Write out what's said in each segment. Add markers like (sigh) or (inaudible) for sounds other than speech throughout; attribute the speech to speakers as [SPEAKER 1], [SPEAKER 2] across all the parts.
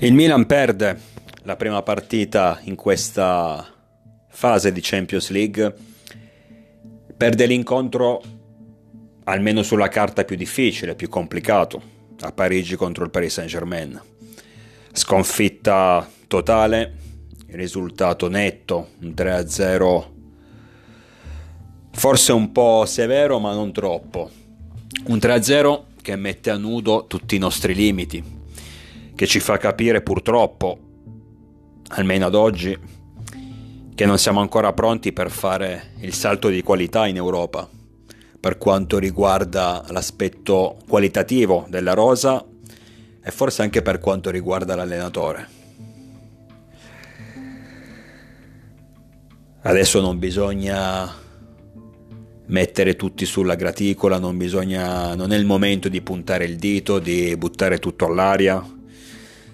[SPEAKER 1] Il Milan perde la prima partita in questa fase di Champions League, perde l'incontro almeno sulla carta più difficile, più complicato, a Parigi contro il Paris Saint-Germain. Sconfitta totale, risultato netto, un 3-0 forse un po' severo ma non troppo. Un 3-0 che mette a nudo tutti i nostri limiti, che ci fa capire purtroppo, almeno ad oggi, che non siamo ancora pronti per fare il salto di qualità in Europa per quanto riguarda l'aspetto qualitativo della rosa e forse anche per quanto riguarda l'allenatore. Adesso non bisogna mettere tutti sulla graticola, non bisogna non è il momento di puntare il dito, di buttare tutto all'aria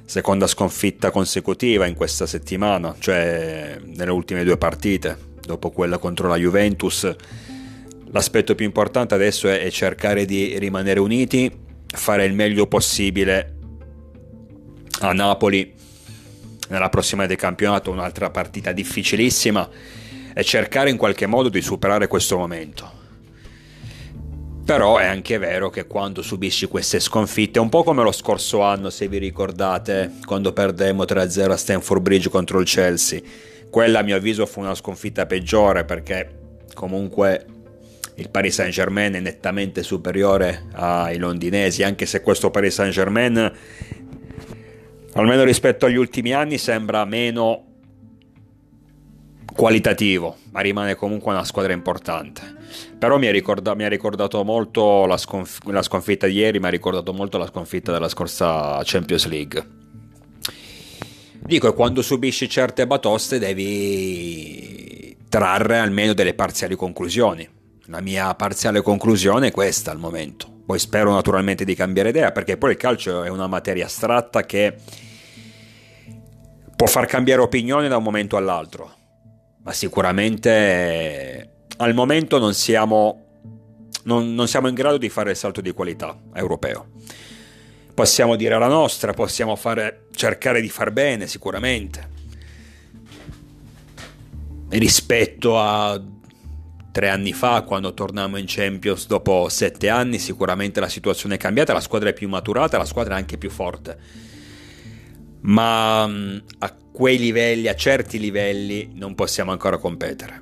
[SPEAKER 1] seconda sconfitta consecutiva in questa settimana, cioè nelle ultime due partite, dopo quella contro la Juventus. L'aspetto più importante adesso è, cercare di rimanere uniti, fare il meglio possibile a Napoli nella prossima del campionato, un'altra partita difficilissima, e cercare in qualche modo di superare questo momento. Però è anche vero che quando subisci queste sconfitte, un po' come lo scorso anno, se vi ricordate, quando perdemmo 3-0 a Stanford Bridge contro il Chelsea, quella a mio avviso fu una sconfitta peggiore perché comunque il Paris Saint Germain è nettamente superiore ai londinesi, anche se questo Paris Saint Germain, almeno rispetto agli ultimi anni, sembra meno qualitativo, ma rimane comunque una squadra importante. Però mi ha, ricorda- ricordato molto la, sconf- la, sconfitta di ieri, mi ha ricordato molto la sconfitta della scorsa Champions League. Dico, quando subisci certe batoste devi trarre almeno delle parziali conclusioni. La mia parziale conclusione è questa al momento. Poi spero naturalmente di cambiare idea, perché poi il calcio è una materia astratta che può far cambiare opinione da un momento all'altro ma sicuramente al momento non siamo, non, non siamo in grado di fare il salto di qualità europeo. Possiamo dire la nostra, possiamo fare, cercare di far bene sicuramente. Rispetto a tre anni fa, quando tornammo in Champions dopo sette anni, sicuramente la situazione è cambiata, la squadra è più maturata, la squadra è anche più forte. Ma a quei livelli, a certi livelli, non possiamo ancora competere.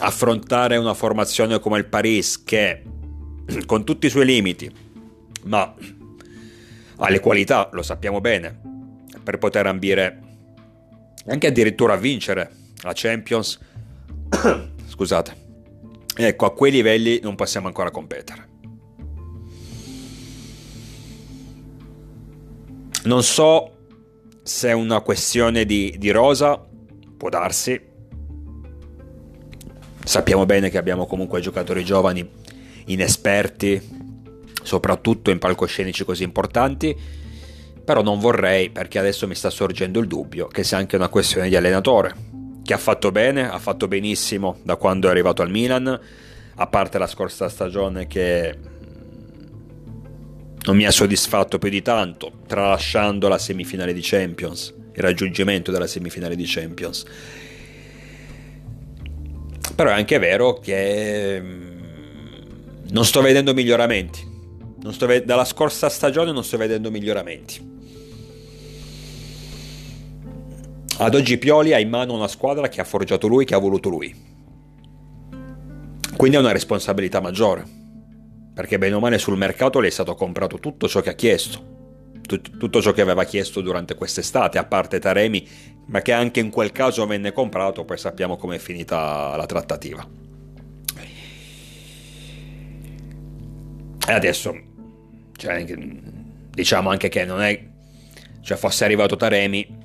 [SPEAKER 1] Affrontare una formazione come il Paris che, (clears throat) con tutti i suoi limiti, ma ha le qualità, lo sappiamo bene, per poter ambire anche addirittura a vincere la Champions, (clears throat) scusate, ecco, a quei livelli non possiamo ancora competere. Non so se è una questione di, di rosa, può darsi. Sappiamo bene che abbiamo comunque giocatori giovani, inesperti, soprattutto in palcoscenici così importanti. Però non vorrei, perché adesso mi sta sorgendo il dubbio, che sia anche una questione di allenatore, che ha fatto bene, ha fatto benissimo da quando è arrivato al Milan, a parte la scorsa stagione che non mi ha soddisfatto più di tanto, tralasciando la semifinale di Champions, il raggiungimento della semifinale di Champions. Però è anche vero che mm, non sto vedendo miglioramenti. Ve- dalla scorsa stagione non sto vedendo miglioramenti. Ad oggi Pioli ha in mano una squadra che ha forgiato lui, che ha voluto lui. Quindi ha una responsabilità maggiore perché bene o male sul mercato le è stato comprato tutto ciò che ha chiesto, tutto ciò che aveva chiesto durante quest'estate, a parte Taremi, ma che anche in quel caso venne comprato, poi sappiamo com'è finita la trattativa. E adesso, cioè, diciamo anche che non è, cioè fosse arrivato Taremi,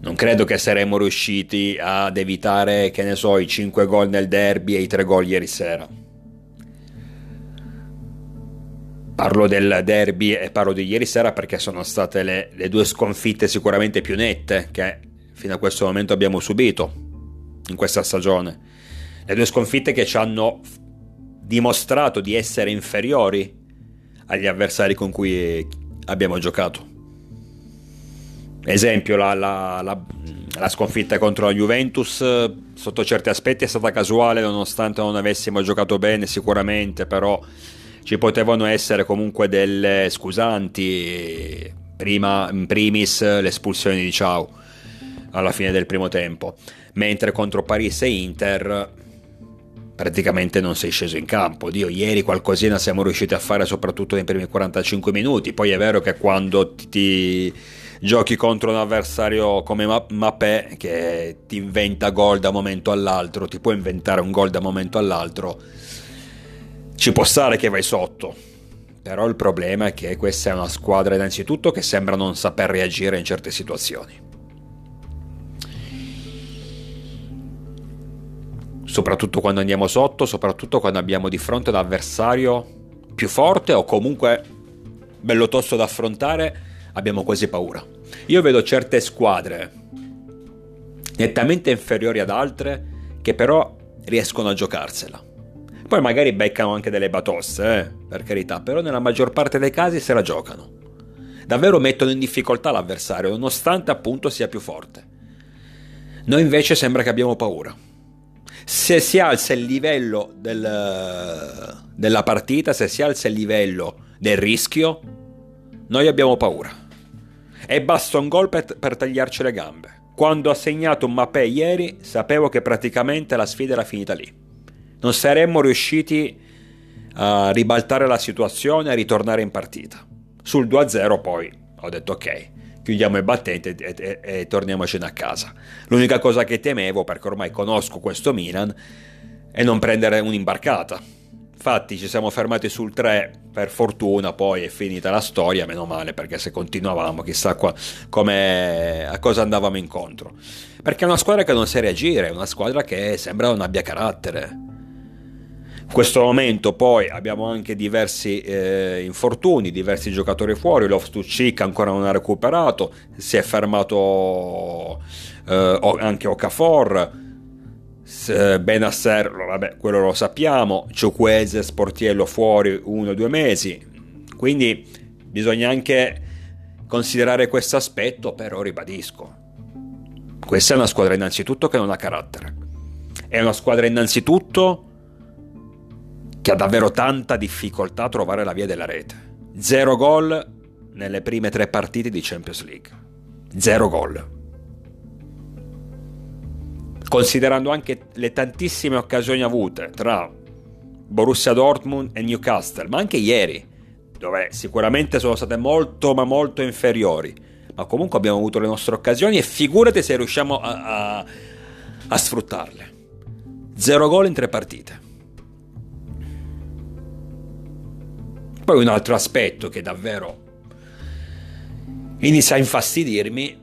[SPEAKER 1] non credo che saremmo riusciti ad evitare, che ne so, i 5 gol nel derby e i 3 gol ieri sera Parlo del derby e parlo di ieri sera perché sono state le, le due sconfitte sicuramente più nette che fino a questo momento abbiamo subito in questa stagione. Le due sconfitte che ci hanno dimostrato di essere inferiori agli avversari con cui abbiamo giocato. Esempio, la, la, la, la, sconfitta contro la Juventus sotto certi aspetti è stata casuale nonostante non avessimo giocato bene sicuramente, però ci potevano essere comunque delle scusanti, prima in primis l'espulsione di Ciao alla fine del primo tempo, mentre contro Paris e Inter praticamente non sei sceso in campo. Dio, ieri qualcosina siamo riusciti a fare soprattutto nei primi 45 minuti, poi è vero che quando ti giochi contro un avversario come Mapè che ti inventa gol da momento all'altro, ti può inventare un gol da momento all'altro, ci può stare che vai sotto. Però il problema è che questa è una squadra innanzitutto che sembra non saper reagire in certe situazioni. Soprattutto quando andiamo sotto, soprattutto quando abbiamo di fronte un avversario più forte o comunque bello tosto da affrontare abbiamo quasi paura. Io vedo certe squadre nettamente inferiori ad altre che però riescono a giocarsela. Poi magari beccano anche delle batosse, eh, per carità, però nella maggior parte dei casi se la giocano. Davvero mettono in difficoltà l'avversario, nonostante appunto sia più forte. Noi invece sembra che abbiamo paura. Se si alza il livello del, della partita, se si alza il livello del rischio, noi abbiamo paura e basta un gol per, per tagliarci le gambe. Quando ha segnato un Mapè ieri sapevo che praticamente la sfida era finita lì. Non saremmo riusciti a ribaltare la situazione e a ritornare in partita. Sul 2-0 poi ho detto ok, chiudiamo i battenti e, e, e, torniamocene a casa. L'unica cosa che temevo, perché ormai conosco questo Milan, è non prendere un'imbarcata Infatti ci siamo fermati sul 3, per fortuna poi è finita la storia, meno male, perché se continuavamo chissà qua, a cosa andavamo incontro. Perché è una squadra che non sa reagire, è una squadra che sembra non abbia carattere. Questo momento poi abbiamo anche diversi eh, infortuni, diversi giocatori fuori, Loftus-Cheek ancora non ha recuperato, si è fermato eh, anche Okafor, Benasser, vabbè, quello lo sappiamo, Ciuquese, Sportiello fuori uno o due mesi, quindi bisogna anche considerare questo aspetto, però ribadisco, questa è una squadra innanzitutto che non ha carattere, è una squadra innanzitutto che ha davvero tanta difficoltà a trovare la via della rete, zero gol nelle prime tre partite di Champions League, zero gol considerando anche le tantissime occasioni avute tra Borussia Dortmund e Newcastle, ma anche ieri, dove sicuramente sono state molto ma molto inferiori, ma comunque abbiamo avuto le nostre occasioni e figurati se riusciamo a, a, a sfruttarle. Zero gol in tre partite. Poi un altro aspetto che davvero inizia a infastidirmi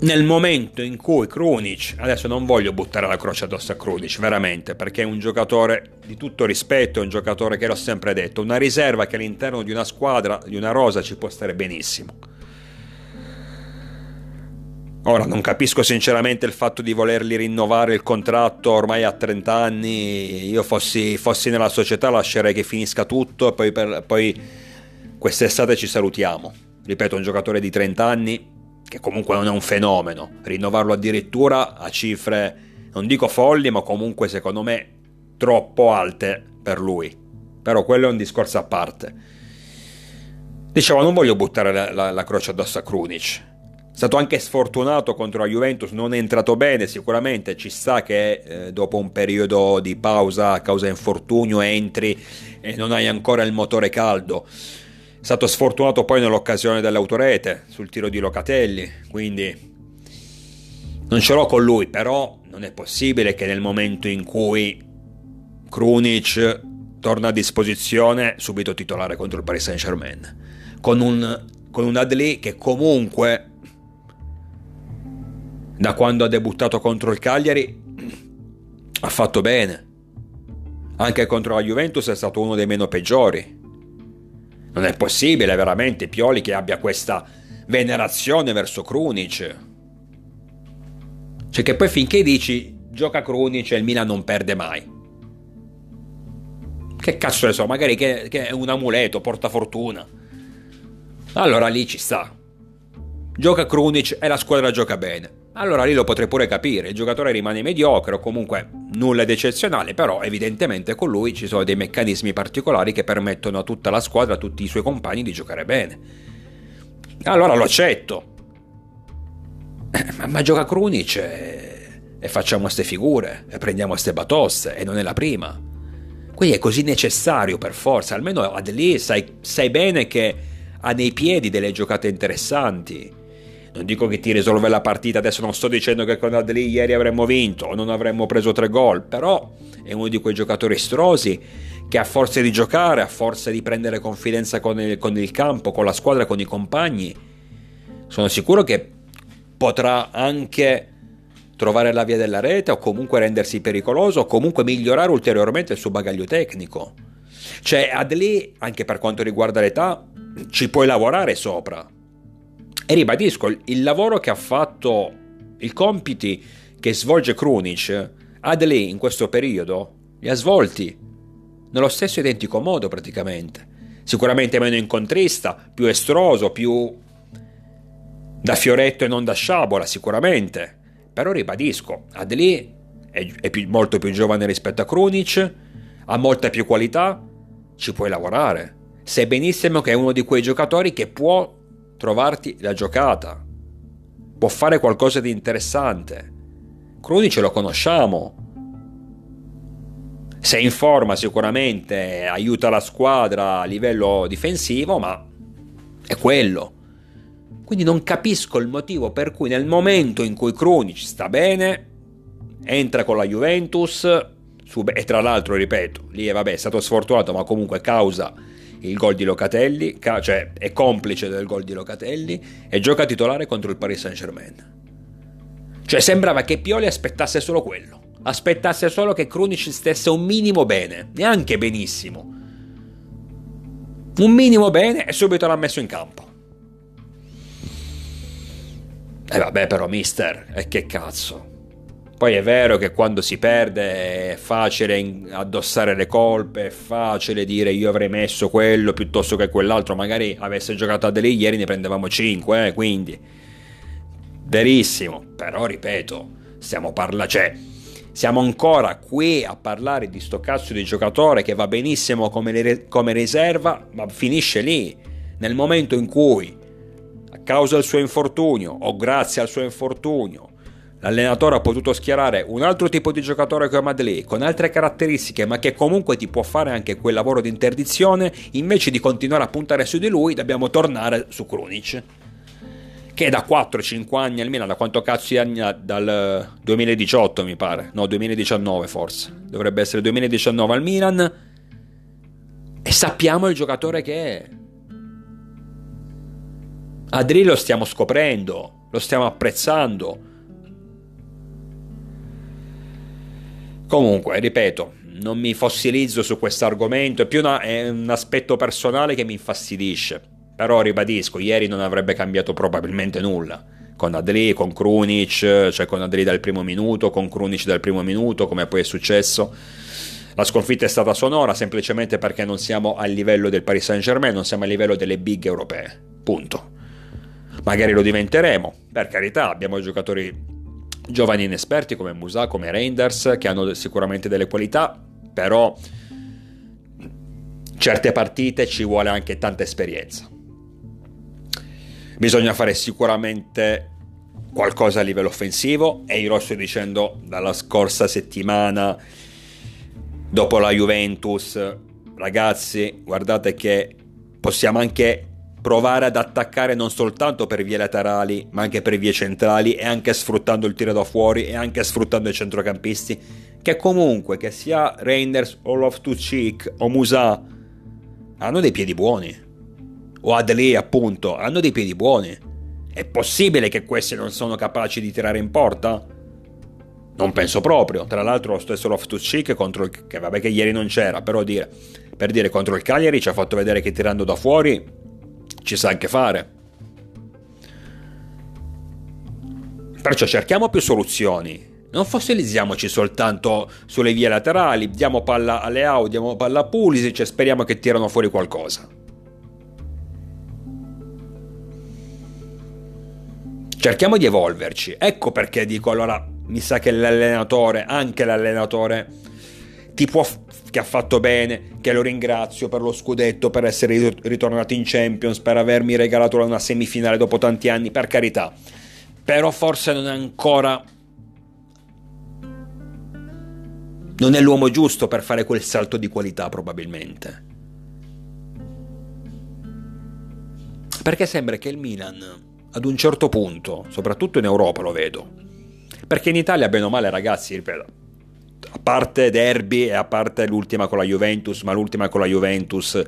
[SPEAKER 1] nel momento in cui Krunic, adesso non voglio buttare la croce addosso a Krunic, veramente, perché è un giocatore di tutto rispetto, è un giocatore che l'ho sempre detto, una riserva che all'interno di una squadra, di una rosa ci può stare benissimo. Ora non capisco sinceramente il fatto di volergli rinnovare il contratto ormai a 30 anni, io fossi, fossi nella società lascerei che finisca tutto e poi, per, poi quest'estate ci salutiamo. Ripeto, un giocatore di 30 anni che comunque non è un fenomeno, rinnovarlo addirittura a cifre, non dico folli, ma comunque secondo me troppo alte per lui. Però quello è un discorso a parte. Dicevo, non voglio buttare la, la, la croce addosso a Krunic. Stato anche sfortunato contro la Juventus, non è entrato bene sicuramente, ci sta che eh, dopo un periodo di pausa a causa infortunio entri e non hai ancora il motore caldo. È stato sfortunato poi nell'occasione dell'autorete sul tiro di Locatelli, quindi non ce l'ho con lui, però non è possibile che nel momento in cui Krunic torna a disposizione subito titolare contro il Paris Saint Germain, con un, con un Adli che comunque da quando ha debuttato contro il Cagliari ha fatto bene, anche contro la Juventus è stato uno dei meno peggiori, non è possibile veramente Pioli che abbia questa venerazione verso Krunic. Cioè che poi finché dici gioca Krunic e il Milan non perde mai. Che cazzo ne so, magari che, che è un amuleto, porta fortuna. Allora lì ci sta. gioca Krunic e la squadra gioca bene. Allora lì lo potrei pure capire, il giocatore rimane mediocre o comunque nulla di eccezionale, però evidentemente con lui ci sono dei meccanismi particolari che permettono a tutta la squadra, a tutti i suoi compagni di giocare bene. Allora lo accetto. Ma, ma gioca Krunic e, e facciamo queste figure e prendiamo queste batosse e non è la prima. Quindi è così necessario per forza, almeno ad lì sai, sai bene che ha nei piedi delle giocate interessanti non dico che ti risolve la partita, adesso non sto dicendo che con Adli ieri avremmo vinto o non avremmo preso tre gol, però è uno di quei giocatori estrosi che a forza di giocare, a forza di prendere confidenza con il, con il campo, con la squadra, con i compagni, sono sicuro che potrà anche trovare la via della rete o comunque rendersi pericoloso o comunque migliorare ulteriormente il suo bagaglio tecnico. Cioè, Adli, anche per quanto riguarda l'età, ci puoi lavorare sopra. E ribadisco, il lavoro che ha fatto, i compiti che svolge Krunic, Adley in questo periodo li ha svolti nello stesso identico modo praticamente. Sicuramente meno incontrista, più estroso, più da fioretto e non da sciabola, sicuramente. Però ribadisco, Adley è, è più, molto più giovane rispetto a Krunic, ha molta più qualità, ci puoi lavorare. Sai benissimo che è uno di quei giocatori che può trovarti la giocata. Può fare qualcosa di interessante. Cruni ce lo conosciamo. Se in forma sicuramente aiuta la squadra a livello difensivo, ma è quello. Quindi non capisco il motivo per cui nel momento in cui Krunic sta bene, entra con la Juventus, e tra l'altro, ripeto, lì vabbè, è stato sfortunato, ma comunque causa il gol di Locatelli, cioè è complice del gol di Locatelli e gioca titolare contro il Paris Saint Germain. Cioè sembrava che Pioli aspettasse solo quello, aspettasse solo che Krunic stesse un minimo bene, neanche benissimo. Un minimo bene e subito l'ha messo in campo. E vabbè però mister, e che cazzo. Poi è vero che quando si perde è facile addossare le colpe, è facile dire io avrei messo quello piuttosto che quell'altro, magari avesse giocato a delle ieri ne prendevamo 5, eh, quindi. Verissimo, però ripeto, stiamo parlando, cioè siamo ancora qui a parlare di sto cazzo di giocatore che va benissimo come, come riserva, ma finisce lì, nel momento in cui a causa del suo infortunio o grazie al suo infortunio L'allenatore ha potuto schierare un altro tipo di giocatore come Madley, con altre caratteristiche, ma che comunque ti può fare anche quel lavoro di interdizione, invece di continuare a puntare su di lui, dobbiamo tornare su Krunic. Che da 4-5 anni al Milan, da quanto cazzo anni dal 2018 mi pare, no 2019 forse, dovrebbe essere 2019 al Milan, e sappiamo il giocatore che è. Adri lo stiamo scoprendo, lo stiamo apprezzando Comunque, ripeto, non mi fossilizzo su questo argomento, è più una, è un aspetto personale che mi infastidisce. Però ribadisco, ieri non avrebbe cambiato probabilmente nulla. Con Adli, con Krunic, cioè con Adli dal primo minuto, con Krunic dal primo minuto, come poi è successo. La sconfitta è stata sonora semplicemente perché non siamo a livello del Paris Saint Germain, non siamo a livello delle big europee. Punto. Magari lo diventeremo, per carità, abbiamo giocatori giovani inesperti come Musa, come Reinders, che hanno sicuramente delle qualità, però certe partite ci vuole anche tanta esperienza. Bisogna fare sicuramente qualcosa a livello offensivo e io lo sto dicendo dalla scorsa settimana dopo la Juventus. Ragazzi, guardate che possiamo anche provare ad attaccare non soltanto per vie laterali, ma anche per vie centrali e anche sfruttando il tiro da fuori e anche sfruttando i centrocampisti, che comunque, che sia Reinders o Loftus-Cheek o Musa, hanno dei piedi buoni. O Adli, appunto, hanno dei piedi buoni. È possibile che questi non sono capaci di tirare in porta? Non penso proprio. Tra l'altro lo stesso Loftus-Cheek contro il... che vabbè che ieri non c'era, però dire... Per dire contro il Cagliari ci ha fatto vedere che tirando da fuori ci sa anche fare. Perciò cerchiamo più soluzioni. Non fossilizziamoci soltanto sulle vie laterali, diamo palla alle Au, diamo palla a Pulisic e speriamo che tirano fuori qualcosa. Cerchiamo di evolverci. Ecco perché dico allora, mi sa che l'allenatore, anche l'allenatore, ti può, che ha fatto bene, che lo ringrazio per lo scudetto, per essere ritornato in Champions, per avermi regalato una semifinale dopo tanti anni, per carità. Però forse non è ancora... Non è l'uomo giusto per fare quel salto di qualità probabilmente. Perché sembra che il Milan, ad un certo punto, soprattutto in Europa lo vedo, perché in Italia, bene o male, ragazzi, ripeto, a parte derby e a parte l'ultima con la Juventus, ma l'ultima con la Juventus,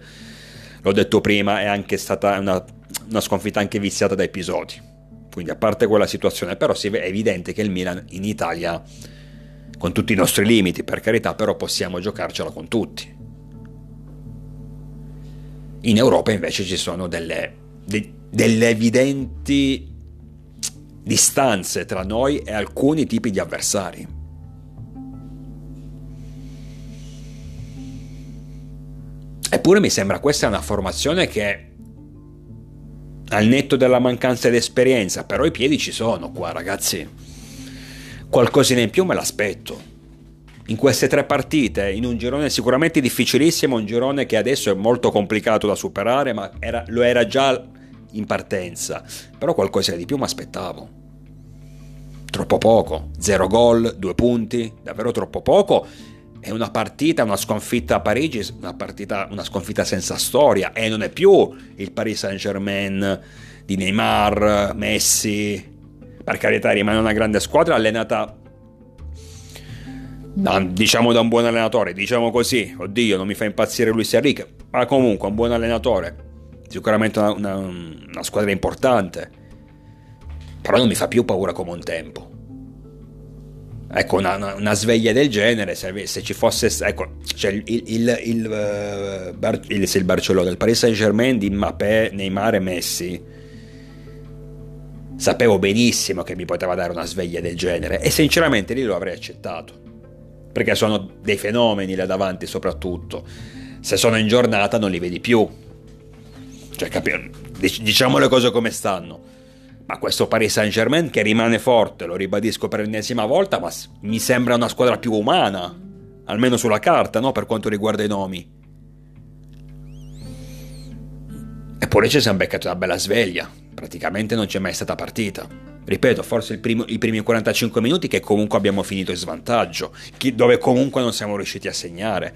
[SPEAKER 1] l'ho detto prima, è anche stata una, una sconfitta anche viziata da episodi. Quindi a parte quella situazione, però è evidente che il Milan in Italia, con tutti i nostri limiti, per carità, però possiamo giocarcela con tutti. In Europa invece ci sono delle de, delle evidenti distanze tra noi e alcuni tipi di avversari. Eppure mi sembra questa una formazione che al netto della mancanza di esperienza, però i piedi ci sono qua ragazzi. Qualcosina in più me l'aspetto. In queste tre partite, in un girone sicuramente difficilissimo, un girone che adesso è molto complicato da superare, ma era, lo era già in partenza, però qualcosa di più mi aspettavo. Troppo poco, zero gol, due punti, davvero troppo poco. È una partita, una sconfitta a Parigi, una, partita, una sconfitta senza storia e non è più il Paris Saint Germain di Neymar, Messi. Per carità rimane una grande squadra allenata da, diciamo da un buon allenatore, diciamo così. Oddio, non mi fa impazzire Luis Enrique, ma comunque un buon allenatore sicuramente una, una, una squadra importante, però non mi fa più paura come un tempo. Ecco, una, una, sveglia del genere, se, se ci fosse... Ecco, cioè il, il, il, eh, il, il Barcellona, il Paris Saint Germain di Mbappé, Neymar e Messi, sapevo benissimo che mi poteva dare una sveglia del genere e sinceramente lì lo avrei accettato. Perché sono dei fenomeni là davanti soprattutto. Se sono in giornata non li vedi più cioè, capi- diciamo le cose come stanno. Ma questo Paris Saint Germain che rimane forte, lo ribadisco per l'ennesima volta, ma mi sembra una squadra più umana, almeno sulla carta, no? Per quanto riguarda i nomi. Eppure ci siamo beccati una bella sveglia. Praticamente non c'è mai stata partita. Ripeto, forse primo, i primi 45 minuti che comunque abbiamo finito in svantaggio, dove comunque non siamo riusciti a segnare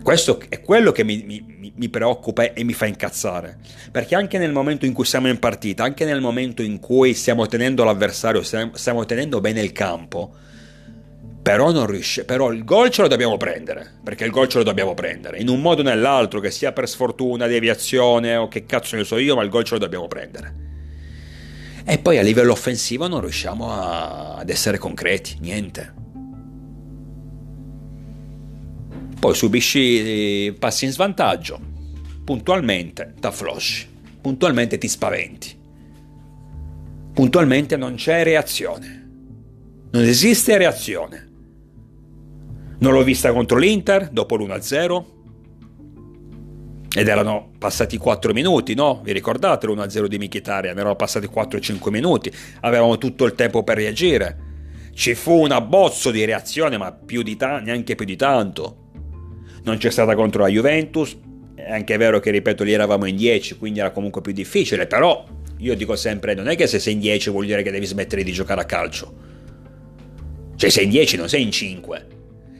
[SPEAKER 1] questo è quello che mi, mi, mi, preoccupa e mi fa incazzare. Perché anche nel momento in cui siamo in partita, anche nel momento in cui stiamo tenendo l'avversario, stiamo tenendo bene il campo, però non riesce. Però il gol ce lo dobbiamo prendere. Perché il gol ce lo dobbiamo prendere. In un modo o nell'altro, che sia per sfortuna, deviazione o che cazzo ne so io, ma il gol ce lo dobbiamo prendere. E poi a livello offensivo non riusciamo a, ad essere concreti, niente. Poi subisci, eh, passi in svantaggio, puntualmente t'afflosci, puntualmente ti spaventi, puntualmente non c'è reazione, non esiste reazione. Non l'ho vista contro l'Inter dopo l'1-0 ed erano passati 4 minuti, no? Vi ricordate l'1-0 di Michitaria? Erano passati 4-5 minuti, avevamo tutto il tempo per reagire. Ci fu un abbozzo di reazione, ma più di ta- neanche più di tanto non c'è stata contro la Juventus, è anche vero che ripeto lì eravamo in 10, quindi era comunque più difficile, però io dico sempre non è che se sei in 10 vuol dire che devi smettere di giocare a calcio. Cioè sei in 10 non sei in 5.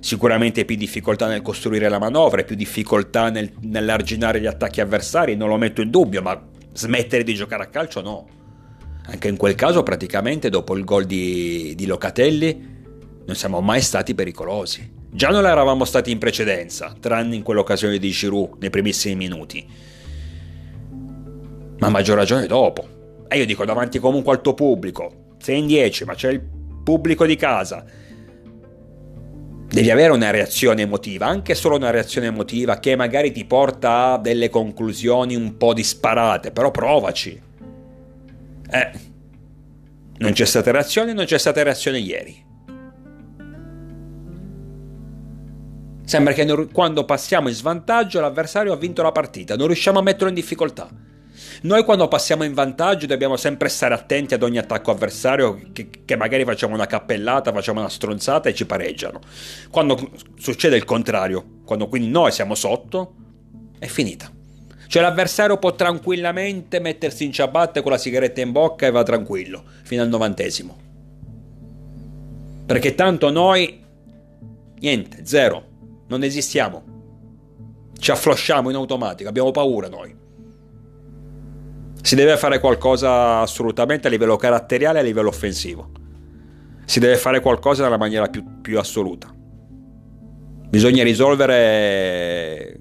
[SPEAKER 1] Sicuramente più difficoltà nel costruire la manovra, più difficoltà nel, nell'arginare gli attacchi avversari, non lo metto in dubbio, ma smettere di giocare a calcio no. Anche in quel caso praticamente dopo il gol di, di Locatelli non siamo mai stati pericolosi. Già non eravamo stati in precedenza, tranne in quell'occasione di Giroud nei primissimi minuti. Ma maggior ragione dopo. E io dico davanti comunque al tuo pubblico. Sei in 10, ma c'è il pubblico di casa. Devi avere una reazione emotiva, anche solo una reazione emotiva che magari ti porta a delle conclusioni un po' disparate, però provaci. Eh, non c'è stata reazione, non c'è stata reazione ieri. Sembra che quando passiamo in svantaggio l'avversario ha vinto la partita, non riusciamo a metterlo in difficoltà. Noi quando passiamo in vantaggio dobbiamo sempre stare attenti ad ogni attacco avversario che, che, magari facciamo una cappellata, facciamo una stronzata e ci pareggiano. Quando succede il contrario, quando quindi noi siamo sotto, è finita. Cioè l'avversario può tranquillamente mettersi in ciabatte con la sigaretta in bocca e va tranquillo, fino al novantesimo. Perché tanto noi, niente, zero, non esistiamo. Ci afflosciamo in automatico, abbiamo paura noi. Si deve fare qualcosa assolutamente a livello caratteriale e a livello offensivo. Si deve fare qualcosa nella maniera più, più assoluta. Bisogna risolvere...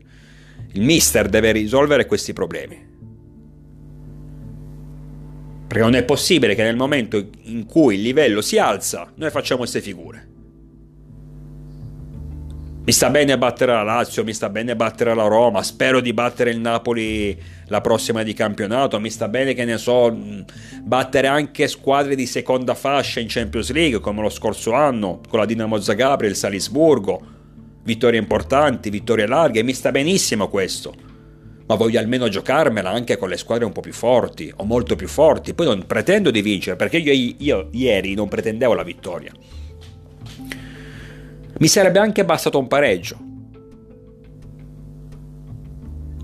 [SPEAKER 1] Il mister deve risolvere questi problemi. Perché non è possibile che nel momento in cui il livello si alza, noi facciamo queste figure. Mi sta bene battere la Lazio, mi sta bene battere la Roma, spero di battere il Napoli la prossima di campionato, mi sta bene che ne so, battere anche squadre di seconda fascia in Champions League come lo scorso anno con la Dinamo Zagabria, il Salisburgo, vittorie importanti, vittorie larghe, mi sta benissimo questo. Ma voglio almeno giocarmela anche con le squadre un po' più forti o molto più forti. Poi non pretendo di vincere perché io, io ieri non pretendevo la vittoria mi sarebbe anche bastato un pareggio.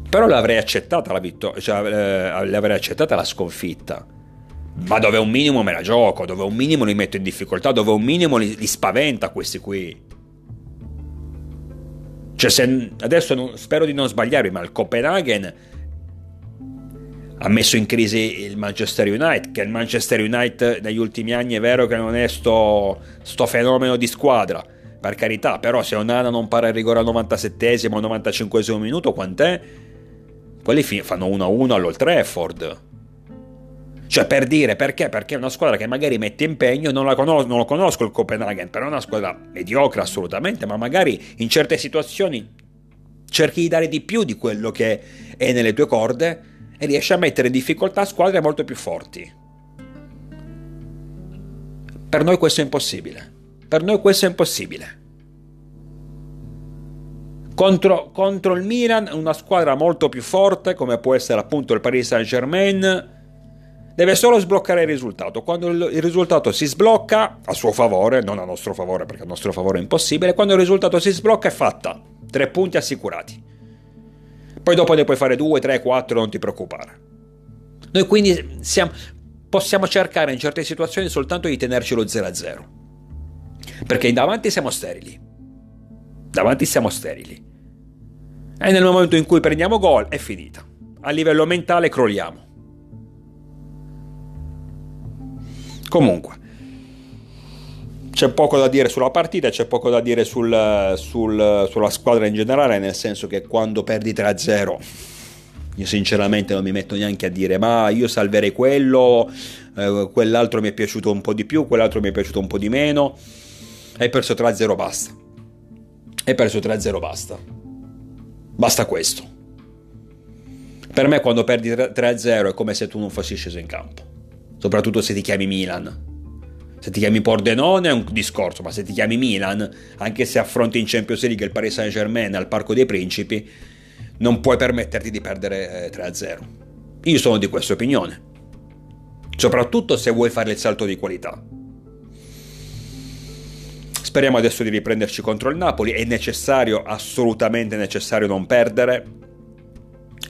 [SPEAKER 1] Però l'avrei accettata la vittoria, cioè eh, l'avrei accettata la sconfitta. Ma dove un minimo me la gioco, dove un minimo li metto in difficoltà, dove un minimo li, li spaventa questi qui. Cioè, se, adesso non, spero di non sbagliarmi, ma il Copenaghen ha messo in crisi il Manchester United, che il Manchester United negli ultimi anni è vero che non è sto, sto fenomeno di squadra, per carità, però se Onana non para il rigore al 97esimo o 95esimo minuto, quant'è? Quelli fanno 1-1 all'Old Trafford. Cioè, per dire perché? Perché è una squadra che magari mette impegno, non, conosco, non lo conosco il Copenaghen, però è una squadra mediocre assolutamente, ma magari in certe situazioni cerchi di dare di più di quello che è nelle tue corde e riesci a mettere in difficoltà squadre molto più forti. Per noi questo è impossibile. Per noi questo è impossibile. Contro, contro, il Milan, una squadra molto più forte, come può essere appunto il Paris Saint-Germain, deve solo sbloccare il risultato. Quando il, il risultato si sblocca, a suo favore, non a nostro favore, perché a nostro favore è impossibile, quando il risultato si sblocca è fatta. Tre punti assicurati. Poi dopo ne puoi fare due, tre, quattro, non ti preoccupare. Noi quindi siamo, possiamo cercare in certe situazioni soltanto di tenerci lo 0-0. Perché davanti siamo sterili. Davanti siamo sterili. E nel momento in cui prendiamo gol è finita. A livello mentale crolliamo. Comunque, c'è poco da dire sulla partita, c'è poco da dire sul, sul, sulla squadra in generale, nel senso che quando perdi 3-0, io sinceramente non mi metto neanche a dire ma io salverei quello, eh, quell'altro mi è piaciuto un po' di più, quell'altro mi è piaciuto un po' di meno hai perso 3-0 basta. Hai perso 3-0 basta. Basta questo. Per me quando perdi 3-0 è come se tu non fossi sceso in campo. Soprattutto se ti chiami Milan. Se ti chiami Pordenone è un discorso, ma se ti chiami Milan, anche se affronti in Champions League il Paris Saint Germain al Parco dei Principi, non puoi permetterti di perdere 3-0. Eh, Io sono di questa opinione. Soprattutto se vuoi fare il salto di qualità. Speriamo adesso di riprenderci contro il Napoli, è necessario, assolutamente necessario non perdere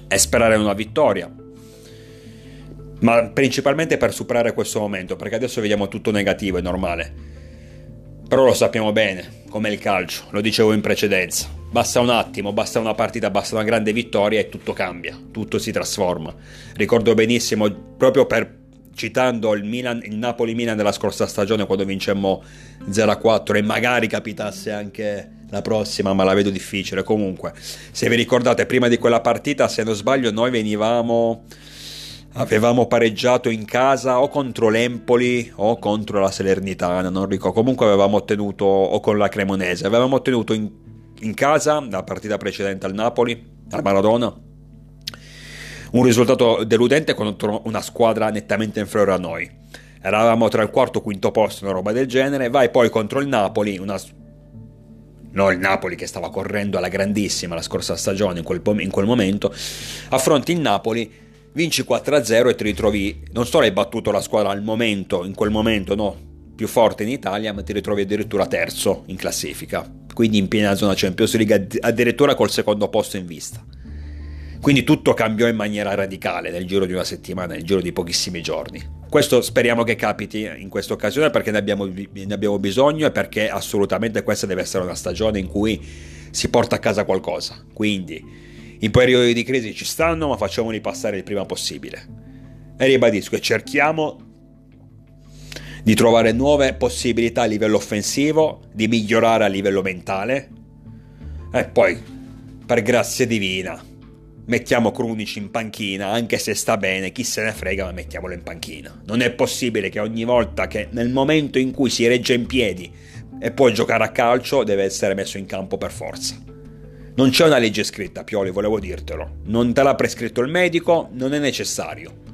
[SPEAKER 1] e sperare in una vittoria. Ma principalmente per superare questo momento, perché adesso vediamo tutto negativo, è normale. Però lo sappiamo bene, come il calcio, lo dicevo in precedenza. Basta un attimo, basta una partita, basta una grande vittoria e tutto cambia, tutto si trasforma. Ricordo benissimo, proprio per citando il, Milan, il Napoli-Milan della scorsa stagione quando vincemmo 0-4 e magari capitasse anche la prossima, ma la vedo difficile. Comunque, se vi ricordate, prima di quella partita, se non sbaglio, noi venivamo. Avevamo pareggiato in casa o contro l'Empoli o contro la Salernitana, non ricordo. Comunque avevamo ottenuto, o con la Cremonese, avevamo ottenuto in, in casa la partita precedente al Napoli, al Maradona, un risultato deludente contro una squadra nettamente inferiore a noi. Eravamo tra il quarto e quinto posto, una roba del genere. Vai poi contro il Napoli, una... no il Napoli che stava correndo alla grandissima la scorsa stagione in quel, in quel momento. Affronti il Napoli vinci 4-0 e ti ritrovi, non solo hai battuto la squadra al momento, in quel momento no, più forte in Italia, ma ti ritrovi addirittura terzo in classifica, quindi in piena zona Champions League addirittura col secondo posto in vista. Quindi tutto cambiò in maniera radicale nel giro di una settimana, nel giro di pochissimi giorni. Questo speriamo che capiti in questa occasione perché ne abbiamo, ne abbiamo bisogno e perché assolutamente questa deve essere una stagione in cui si porta a casa qualcosa. Quindi in periodi di crisi ci stanno, ma facciamoli passare il prima possibile. E ribadisco e cerchiamo di trovare nuove possibilità a livello offensivo, di migliorare a livello mentale e poi, per grazia divina, mettiamo Krunic in panchina, anche se sta bene, chi se ne frega, ma mettiamolo in panchina. Non è possibile che ogni volta che nel momento in cui si regge in piedi e può giocare a calcio deve essere messo in campo per forza. Non c'è una legge scritta, Pioli, volevo dirtelo. Non te l'ha prescritto il medico, non è necessario.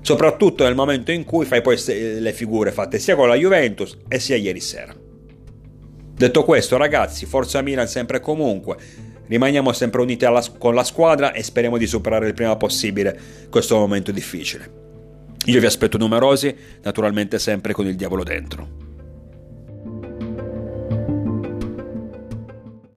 [SPEAKER 1] Soprattutto nel momento in cui fai poi le figure fatte sia con la Juventus e sia ieri sera. Detto questo, ragazzi, forza Milan sempre e comunque. Rimaniamo sempre uniti alla, con la squadra e speriamo di superare il prima possibile questo momento difficile. Io vi aspetto numerosi, naturalmente sempre con il diavolo dentro.